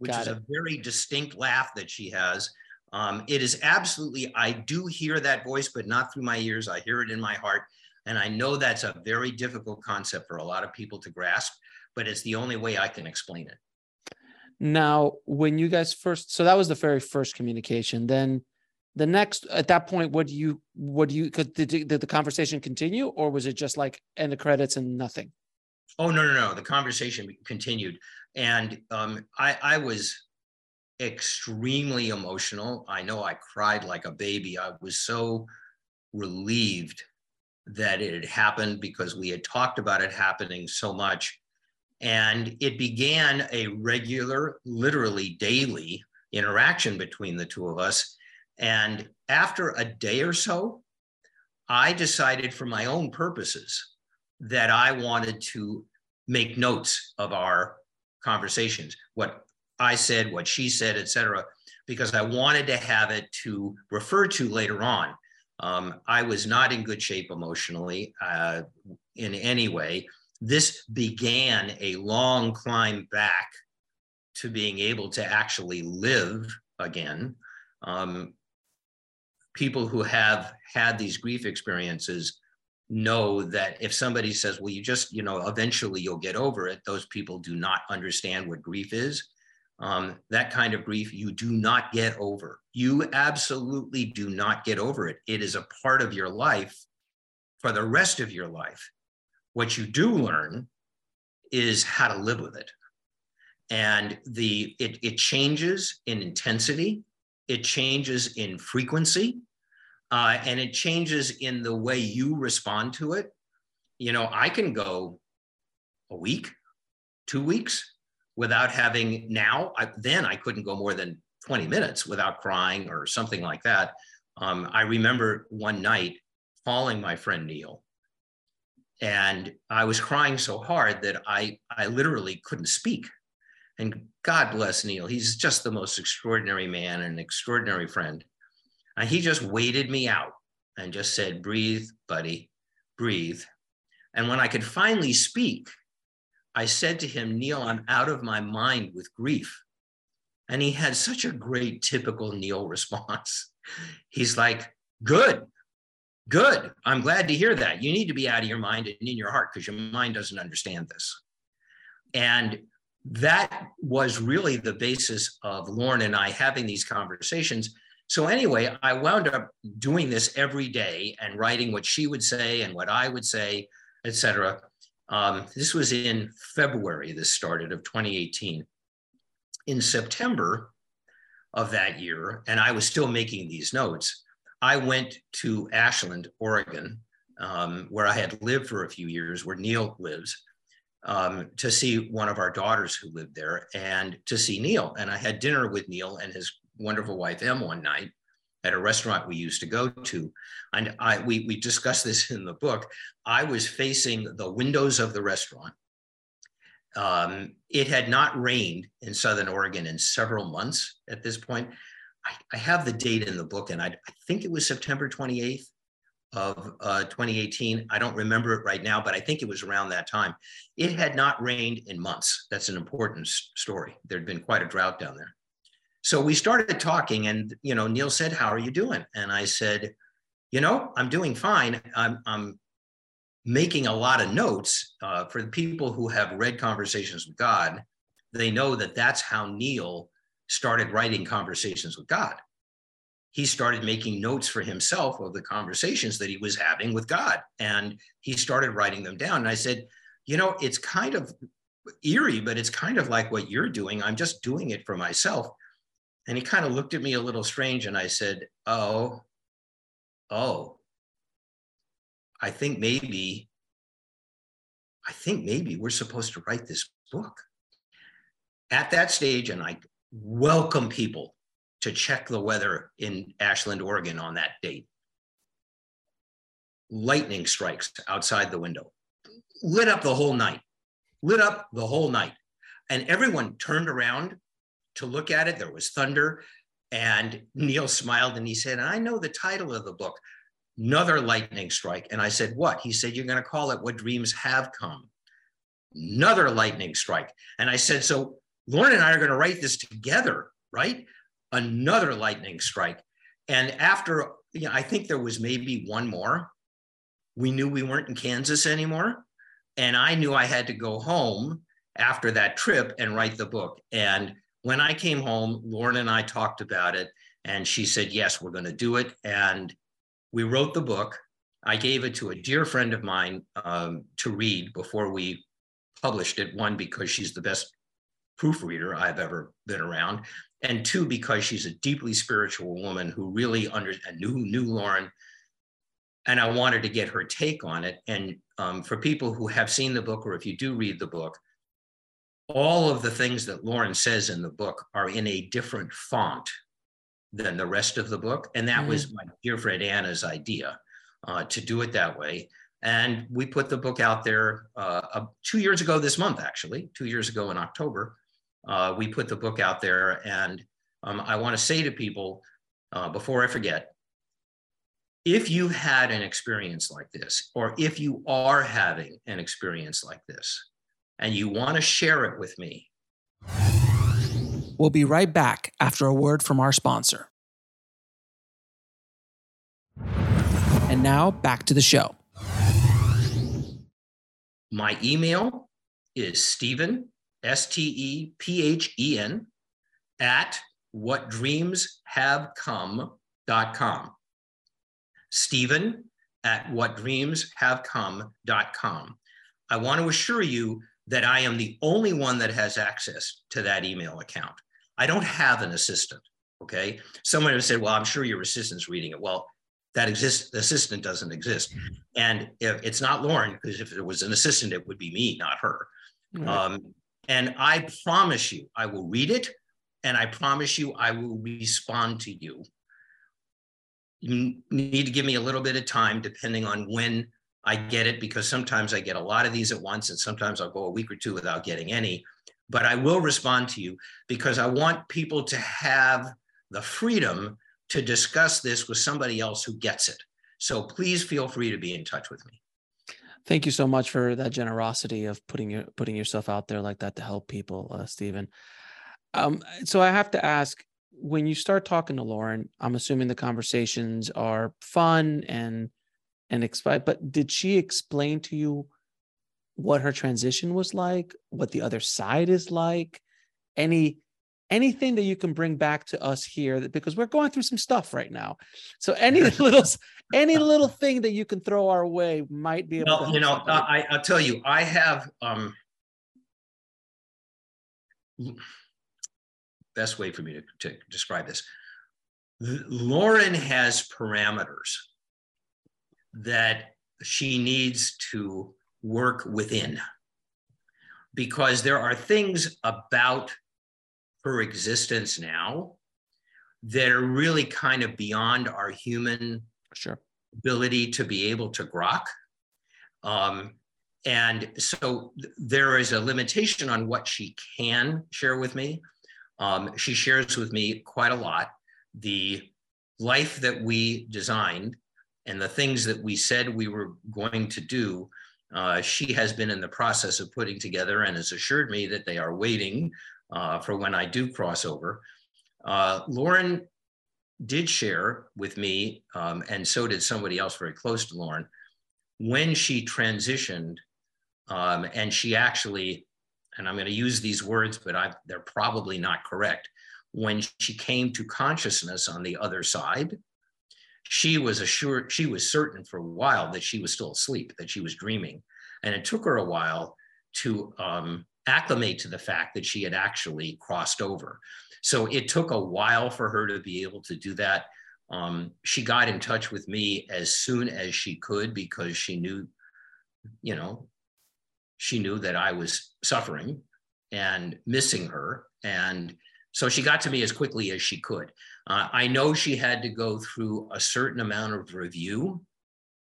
which Got is it. a very distinct laugh that she has. Um, it is absolutely i do hear that voice but not through my ears. I hear it in my heart. And i know that's a very difficult concept for a lot of people to grasp but it's the only way i can explain it. Now when you guys first so that was the very first communication. Then the next at that point what do you what do you could did, did the conversation continue or was it just like end the credits and nothing Oh no, no, no. The conversation continued, and um, I, I was extremely emotional. I know I cried like a baby. I was so relieved that it had happened because we had talked about it happening so much. And it began a regular, literally daily interaction between the two of us. And after a day or so, I decided for my own purposes that I wanted to make notes of our conversations, what I said, what she said, etc., because I wanted to have it to refer to later on. Um, I was not in good shape emotionally uh, in any way. This began a long climb back to being able to actually live again. Um, people who have had these grief experiences know that if somebody says, well, you just, you know, eventually you'll get over it, those people do not understand what grief is. Um, that kind of grief you do not get over. You absolutely do not get over it. It is a part of your life for the rest of your life. What you do learn is how to live with it. And the it, it changes in intensity, it changes in frequency, uh, and it changes in the way you respond to it. You know, I can go a week, two weeks without having now, I, then I couldn't go more than 20 minutes without crying or something like that. Um, I remember one night calling my friend Neale, and I was crying so hard that I, I literally couldn't speak. And God bless Neale. He's just the most extraordinary man and an extraordinary friend. And he just waited me out and just said, Breathe, buddy, breathe. And when I could finally speak, I said to him, Neale, I'm out of my mind with grief. And he had such a great typical Neale <laughs> response. He's like, Good, good. I'm glad to hear that. You need to be out of your mind and in your heart because your mind doesn't understand this. And that was really the basis of Lauren and I having these conversations so anyway, I wound up doing this every day and writing what she would say and what I would say, etc. Um, this was in February. This started of 2018. In September of that year, and I was still making these notes. I went to Ashland, Oregon, um, where I had lived for a few years, where Neale lives, um, to see one of our daughters who lived there and to see Neale. And I had dinner with Neale and his wonderful wife Em one night at a restaurant we used to go to. And I we we discussed this in the book. I was facing the windows of the restaurant. Um, it had not rained in Southern Oregon in several months at this point. I, I have the date in the book, and I, I think it was September 28th of uh, 2018. I don't remember it right now, but I think it was around that time. It had not rained in months. That's an important story. There'd been quite a drought down there. So we started talking, and you know, Neale said, "How are you doing?" And I said, "You know, I'm doing fine. I'm, I'm making a lot of notes uh, for the people who have read Conversations with God. They know that that's how Neale started writing Conversations with God. He started making notes for himself of the conversations that he was having with God, and he started writing them down. And I said, "You know, it's kind of." eerie, but it's kind of like what you're doing. I'm just doing it for myself. And he kind of looked at me a little strange, and I said, Oh, oh, I think maybe, I think maybe we're supposed to write this book. At that stage, and I welcome people to check the weather in Ashland, Oregon on that date. Lightning strikes outside the window, lit up the whole night, lit up the whole night. And everyone turned around to look at it. There was thunder. And Neale smiled and he said, I know the title of the book, Another Lightning Strike. And I said, What? He said, You're going to call it What Dreams Have Come. Another lightning strike. And I said, So Lauren and I are going to write this together, right? Another lightning strike. And after, you know, I think there was maybe one more, we knew we weren't in Kansas anymore. And I knew I had to go home after that trip and write the book. And when I came home, Lauren and I talked about it, and she said, Yes, we're going to do it. And we wrote the book. I gave it to a dear friend of mine um, to read before we published it. One, because she's the best proofreader I've ever been around. and two, because she's a deeply spiritual woman who really under knew knew Lauren, and I wanted to get her take on it. And um, for people who have seen the book, or if you do read the book, all of the things that Lauren says in the book are in a different font than the rest of the book, and that mm-hmm. was my dear friend Anna's idea uh, to do it that way. And we put the book out there uh, two years ago this month, actually, two years ago in October. Uh, we put the book out there. And um, I want to say to people uh, before I forget if you had an experience like this, or if you are having an experience like this, and you want to share it with me, we'll be right back after a word from our sponsor. And now back to the show. My email is Stephen, S T E P H E N, at whatdreamshavecome.com. Stephen at whatdreamshavecome.com. I want to assure you that I am the only one that has access to that email account. I don't have an assistant. Okay. Someone has said, well, I'm sure your assistant's reading it. Well, that exists, the assistant doesn't exist. And if it's not Lauren, because if it was an assistant, it would be me, not her. Right. Um, and I promise you, I will read it and I promise you, I will respond to you. You need to give me a little bit of time depending on when I get it, because sometimes I get a lot of these at once and sometimes I'll go a week or two without getting any. But I will respond to you because I want people to have the freedom to discuss this with somebody else who gets it. So please feel free to be in touch with me. Thank you so much for that generosity of putting your putting yourself out there like that to help people, uh, Stephen. Um, so I have to ask, when you start talking to Lauren, I'm assuming the conversations are fun and and expi- but did she explain to you what her transition was like, what the other side is like, any anything that you can bring back to us here because we're going through some stuff right now. So any <laughs> little any little thing that you can throw our way might be able well, to you know I, i'll tell you i have um best way for me to, to describe this. Lauren has parameters that she needs to work within because there are things about her existence now that are really kind of beyond our human sure. ability to be able to grok. Um, and so there is a limitation on what she can share with me. Um, she shares with me quite a lot. The life that we designed and the things that we said we were going to do, uh, she has been in the process of putting together and has assured me that they are waiting uh, for when I do cross over. Uh, Lauren did share with me, um, and so did somebody else very close to Lauren, when she transitioned, um, and she actually, and I'm going to use these words, but i they're probably not correct. When she came to consciousness on the other side, she was assured, she was certain for a while that she was still asleep, that she was dreaming. And it took her a while to um, acclimate to the fact that she had actually crossed over. So it took a while for her to be able to do that. Um, she got in touch with me as soon as she could because she knew, you know, she knew that I was suffering and missing her. And so she got to me as quickly as she could. Uh, I know she had to go through a certain amount of review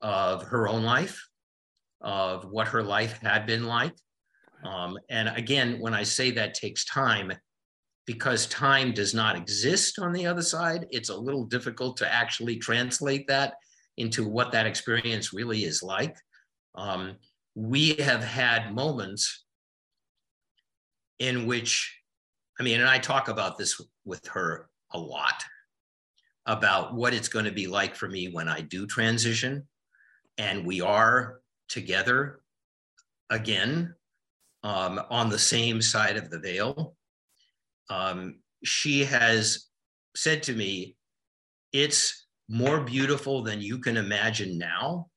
of her own life, of what her life had been like, um, and again, when I say that takes time, because time does not exist on the other side, it's a little difficult to actually translate that into what that experience really is like. Um, we have had moments in which, I mean, and I talk about this with her a lot about what it's going to be like for me when I do transition. And we are together again um, on the same side of the veil. Um, she has said to me, It's more beautiful than you can imagine now.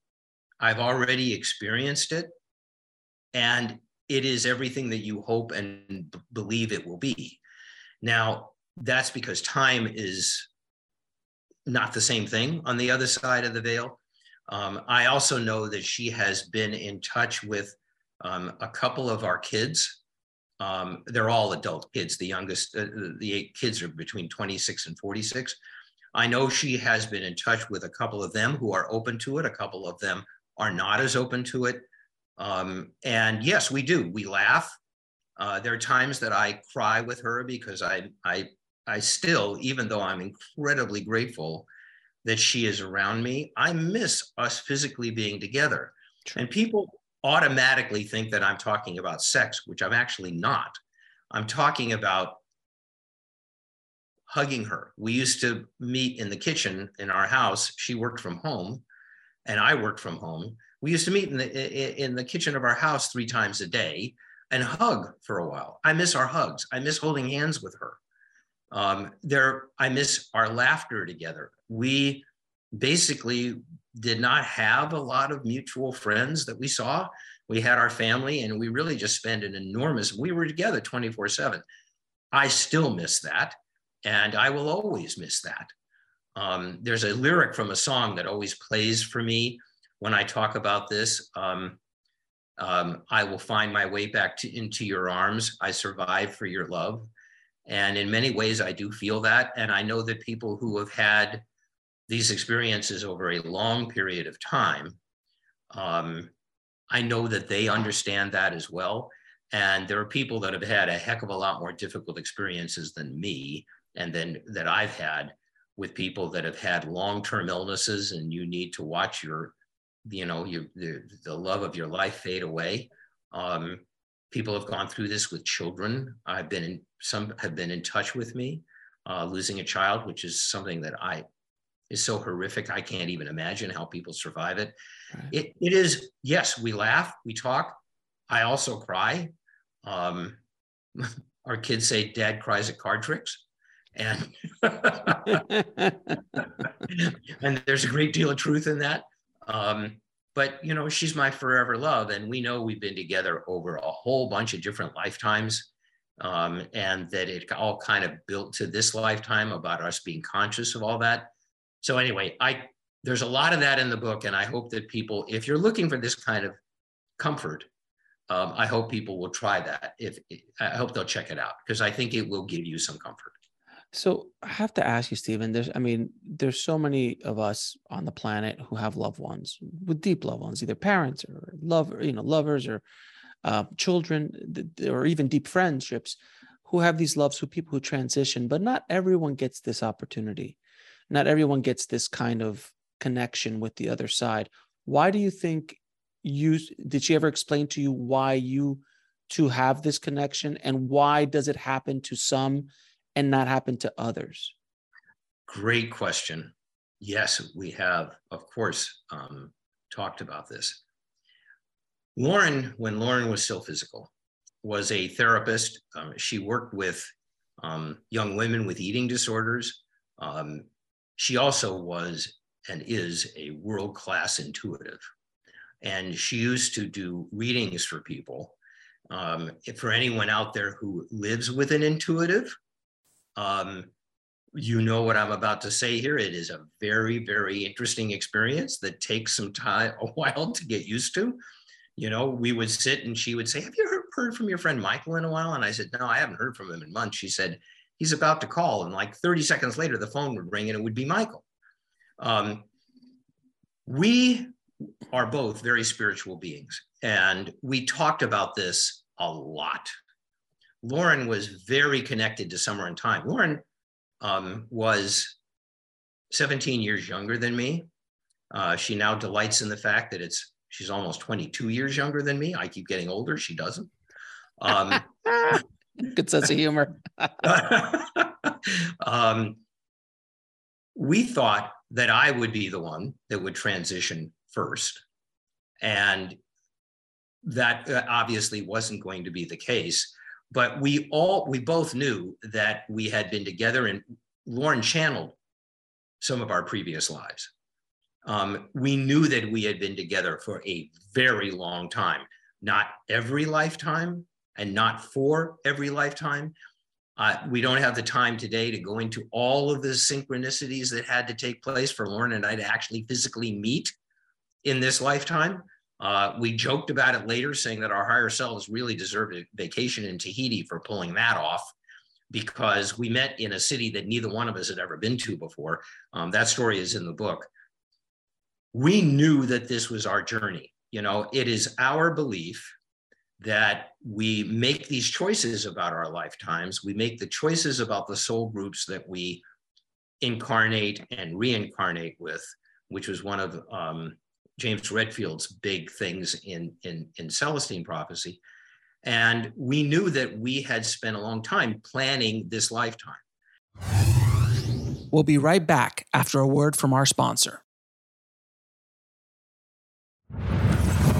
I've already experienced it, and it is everything that you hope and b- believe it will be. Now, that's because time is not the same thing on the other side of the veil. Um, I also know that she has been in touch with um, a couple of our kids. Um, they're all adult kids. The youngest, uh, the eight kids are between 26 and 46. I know she has been in touch with a couple of them who are open to it. A couple of them are not as open to it. Um, and yes, we do. We laugh. Uh, there are times that I cry with her because I, I, I still, even though I'm incredibly grateful that she is around me, I miss us physically being together. True. And people automatically think that I'm talking about sex, which I'm actually not. I'm talking about hugging her. We used to meet in the kitchen in our house. She worked from home and I worked from home. We used to meet in the in the kitchen of our house three times a day and hug for a while. I miss our hugs. I miss holding hands with her. Um, there, I miss our laughter together. We basically did not have a lot of mutual friends that we saw. We had our family, and we really just spent an enormous. We were together twenty four seven. I still miss that, and I will always miss that. Um, there's a lyric from a song that always plays for me when I talk about this. Um, um, I will find my way back to, into your arms. I survive for your love. And in many ways, I do feel that. And I know that people who have had these experiences over a long period of time, um, I know that they understand that as well. And there are people that have had a heck of a lot more difficult experiences than me and then that I've had with people that have had long-term illnesses and you need to watch your you know your the, the love of your life fade away um, people have gone through this with children. I've been in some have been in touch with me uh, losing a child which is something that i is so horrific i can't even imagine how people survive it. Right. it, it is yes we laugh we talk. I also cry. Um, <laughs> our kids say dad cries at card tricks. And <laughs> <laughs> and there's a great deal of truth in that. Um, but you know she's my forever love and we know we've been together over a whole bunch of different lifetimes um, and that it all kind of built to this lifetime about us being conscious of all that. So anyway i there's a lot of that in the book and i hope that people if you're looking for this kind of comfort um, i hope people will try that if i hope they'll check it out because i think it will give you some comfort so I have to ask you, Stephen. There's, I mean, there's so many of us on the planet who have loved ones with deep loved ones, either parents or love, you know, lovers or uh, children, or even deep friendships, who have these loves with people who transition. But not everyone gets this opportunity. Not everyone gets this kind of connection with the other side. Why do you think you did she ever explain to you why you to have this connection and why does it happen to some and not happen to others? Great question. Yes, we have, of course, um, talked about this. Lauren, when Lauren was still physical, was a therapist. Um, she worked with um, young women with eating disorders. Um, she also was and is a world class intuitive. And she used to do readings for people. Um, for anyone out there who lives with an intuitive, um, you know what I'm about to say here. It is a very, very interesting experience that takes some time, <laughs> a while to get used to. You know, we would sit and she would say, Have you heard, heard from your friend Michael in a while? And I said, No, I haven't heard from him in months. She said, He's about to call. And like 30 seconds later, the phone would ring and it would be Michael. Um, we are both very spiritual beings. And we talked about this a lot Lauren was very connected to Somewhere in Time. Lauren um, was 17 years younger than me. Uh, she now delights in the fact that it's she's almost 22 years younger than me. I keep getting older; she doesn't. Um, <laughs> Good sense of humor. <laughs> um, we thought that I would be the one that would transition first, and that uh, obviously wasn't going to be the case but we all we both knew that we had been together and lauren channeled some of our previous lives um, we knew that we had been together for a very long time not every lifetime and not for every lifetime Uh, we don't have the time today to go into all of the synchronicities that had to take place for Lauren and I to actually physically meet in this lifetime. Uh, we joked about it later, saying that our higher selves really deserved a vacation in Tahiti for pulling that off because we met in a city that neither one of us had ever been to before. Um, that story is in the book. We knew that this was our journey. You know, it is our belief that we make these choices about our lifetimes. We make the choices about the soul groups that we incarnate and reincarnate with, which was one of um, James Redfield's big things in, in, in Celestine prophecy. And we knew that we had spent a long time planning this lifetime. We'll be right back after a word from our sponsor.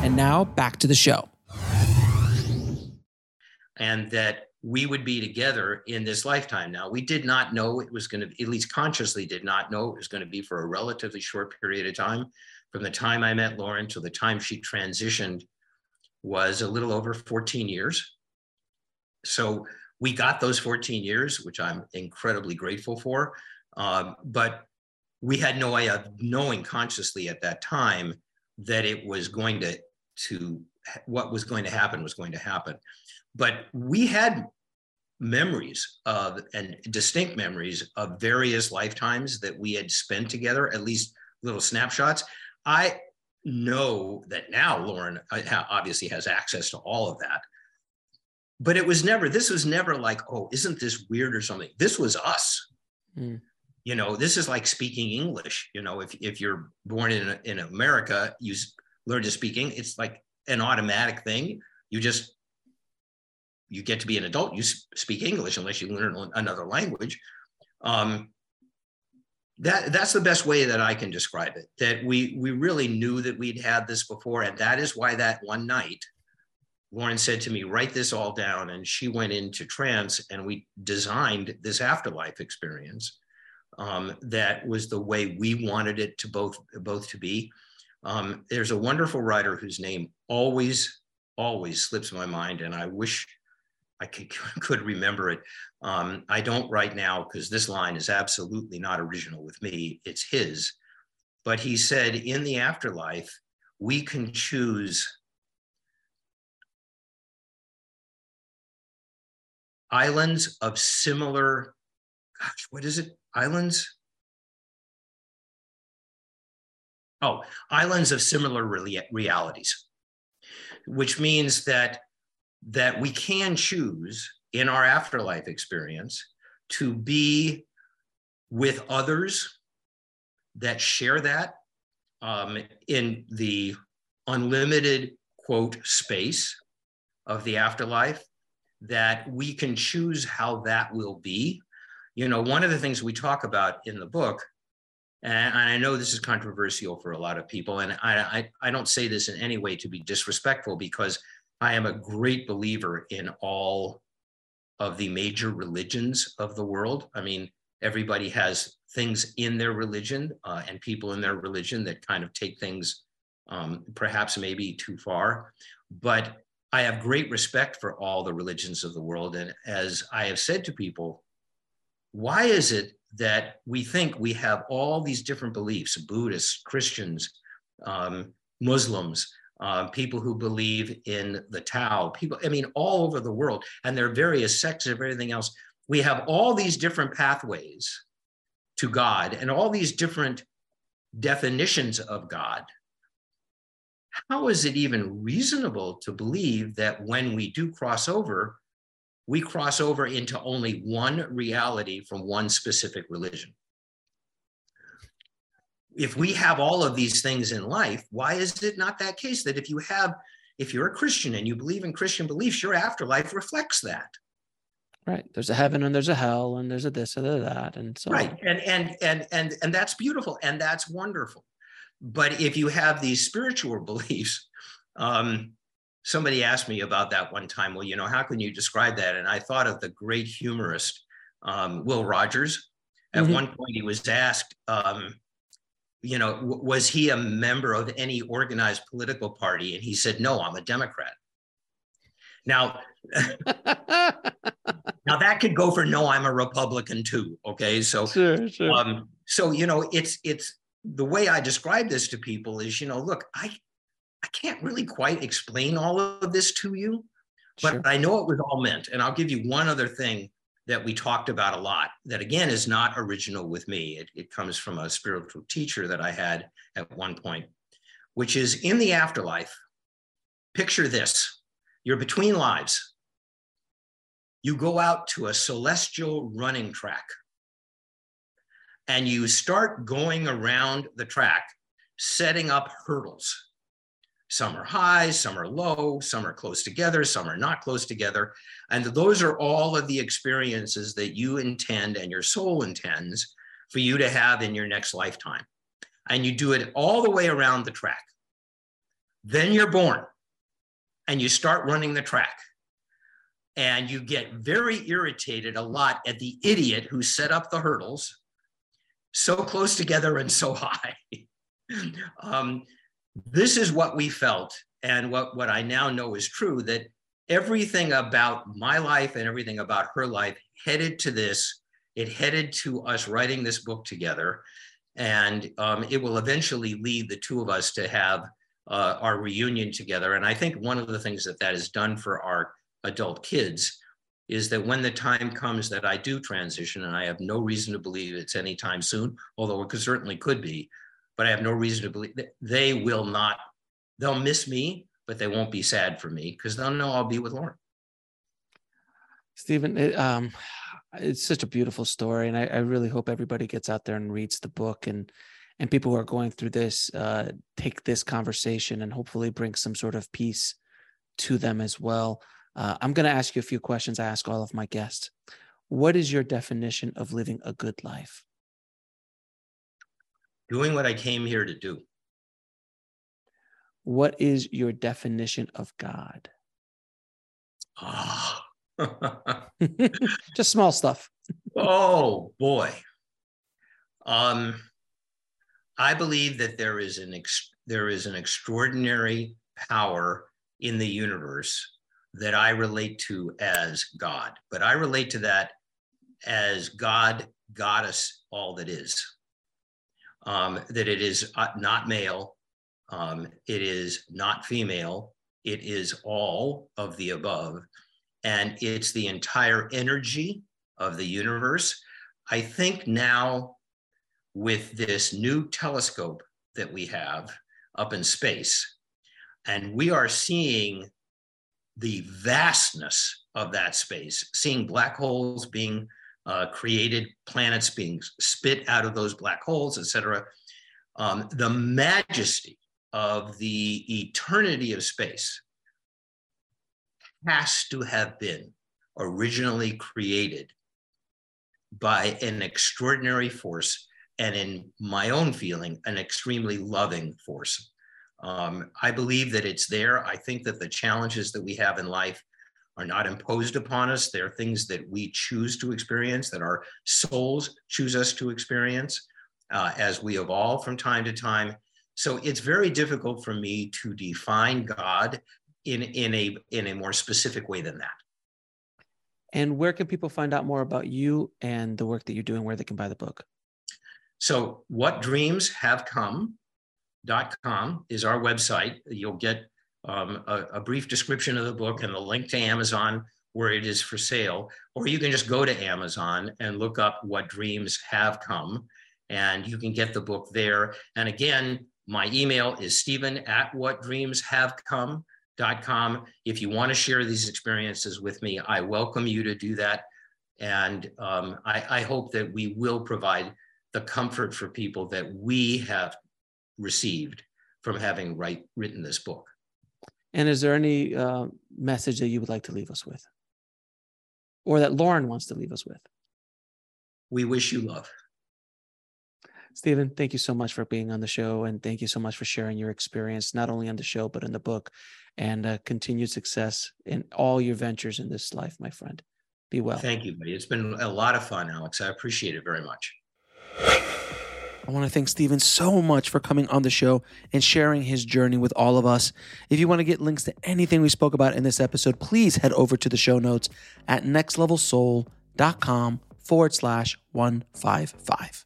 And now back to the show and that we would be together in this lifetime. Now, we did not know it was going to, at least consciously did not know it was going to be for a relatively short period of time. From the time I met Lauren to the time she transitioned was a little over 14 years. So we got those 14 years, which I'm incredibly grateful for. Um, but we had no way of knowing consciously at that time that it was going to, to what was going to happen was going to happen. But we had memories of and distinct memories of various lifetimes that we had spent together, at least little snapshots. I know that now Lauren uh, obviously has access to all of that. But it was never, this was never like, oh, isn't this weird or something? This was us. Mm. You know, this is like speaking English. You know, if, if you're born in, in America, you learn to speak English, it's like an automatic thing. You just you get to be an adult, you speak English unless you learn another language. Um, that that's the best way that I can describe it. That we we really knew that we'd had this before, and that is why that one night, Lauren said to me, "Write this all down," and she went into trance, and we designed this afterlife experience. Um, that was the way we wanted it to both both to be. Um, there's a wonderful writer whose name always always slips my mind, and I wish I <laughs> could, remember it. Um, I don't right now because this line is absolutely not original with me. It's his. But he said, in the afterlife, we can choose islands of similar, gosh, what is it? Islands? Oh, islands of similar realities, which means that that we can choose in our afterlife experience to be with others that share that um, in the unlimited quote space of the afterlife that we can choose how that will be. You know one of the things we talk about in the book and i know this is controversial for a lot of people and I, I, I don't say this in any way to be disrespectful because I am a great believer in all of the major religions of the world. I mean, everybody has things in their religion uh, and people in their religion that kind of take things um, perhaps maybe too far. But I have great respect for all the religions of the world. And as I have said to people, why is it that we think we have all these different beliefs, Buddhists, Christians, um, Muslims, uh, people who believe in the Tao, people, I mean, all over the world, and there are various sects of everything else. We have all these different pathways to God and all these different definitions of God. How is it even reasonable to believe that when we do cross over, we cross over into only one reality from one specific religion? If we have all of these things in life, why is it not that case that if you have, if you're a Christian and you believe in Christian beliefs, your afterlife reflects that? Right. There's a heaven and there's a hell and there's a this and a that and so right. And and and and and that's beautiful and that's wonderful. But if you have these spiritual <laughs> beliefs, um, somebody asked me about that one time. Well, you know, how can you describe that? And I thought of the great humorist um, Will Rogers. At mm-hmm. one point, he was asked, um, you know, w- was he a member of any organized political party? And he said, no, I'm a Democrat. Now, <laughs> now that could go for no, I'm a Republican too. Okay, so sure, sure. Um, so you know, it's it's the way I describe this to people is, you know, look, I I can't really quite explain all of this to you, but sure. I know it was all meant. And I'll give you one other thing that we talked about a lot that again is not original with me. It, it comes from a spiritual teacher that I had at one point, which is in the afterlife, picture this you're between lives. You go out to a celestial running track and you start going around the track, setting up hurdles. Some are high, some are low, some are close together, some are not close together. And those are all of the experiences that you intend and your soul intends for you to have in your next lifetime. And you do it all the way around the track. Then you're born and you start running the track. And you get very irritated a lot at the idiot who set up the hurdles so close together and so <laughs> high. um, this is what we felt, and what, what I now know is true that everything about my life and everything about her life headed to this. It headed to us writing this book together, and um, it will eventually lead the two of us to have uh, our reunion together. And I think one of the things that that has done for our adult kids is that when the time comes that I do transition, and I have no reason to believe it's anytime soon, although it could, certainly could be, but I have no reason to believe that they will not, they'll miss me, but they won't be sad for me because they'll know I'll be with Lauren. Stephen, it, um, it's such a beautiful story, and I, I, really hope everybody gets out there and reads the book, and and people who are going through this uh, take this conversation and hopefully bring some sort of peace to them as well. Uh, I'm going to ask you a few questions I ask all of my guests. What is your definition of living a good life? Doing what I came here to do. What is your definition of God? Oh. <laughs> <laughs> Just small stuff. oh boy. Um, I believe that there is an ex- there is an extraordinary power in the universe that I relate to as God, but I relate to that as God goddess, all that is. Um, that it is uh, not male, um, it is not female, it is all of the above, and it's the entire energy of the universe. I think now, with this new telescope that we have up in space, and we are seeing the vastness of that space, seeing black holes being uh, created, planets being spit out of those black holes, et cetera. Um, the majesty of the eternity of space has to have been originally created by an extraordinary force and in my own feeling an extremely loving force um, I believe that it's there. I think that the challenges that we have in life are not imposed upon us. They're things that we choose to experience, that our souls choose us to experience uh, as we evolve from time to time. So it's very difficult for me to define God in, in, a, in a more specific way than that. And where can people find out more about you and the work that you're doing, where they can buy the book? So, What Dreams Have Come com is our website. You'll get um, a, a, brief description of the book and the link to Amazon where it is for sale. Or you can just go to Amazon and look up What Dreams Have Come, and you can get the book there. And again, my email is stephen at whatdreamshavecome.com. If you want to share these experiences with me, I welcome you to do that. And um, I, I hope that we will provide the comfort for people that we have received from having write, written this book. And is there any uh, message that you would like to leave us with? Or that Lauren wants to leave us with? We wish you love. Stephen, thank you so much for being on the show. And thank you so much for sharing your experience, not only on the show, but in the book. And uh, continued success in all your ventures in this life, my friend. Be well. Thank you, buddy. It's been a lot of fun, Alex. I appreciate it very much. I want to thank Stephen so much for coming on the show and sharing his journey with all of us. If you want to get links to anything we spoke about in this episode, please head over to the show notes at nextlevelsoul.com forward slash 155.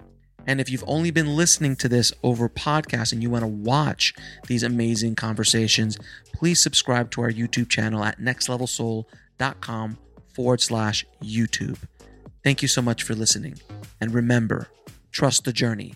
And if you've only been listening to this over podcast and you want to watch these amazing conversations, please subscribe to our YouTube channel at nextlevelsoul.com forward slash YouTube. Thank you so much for listening. And remember, trust the journey.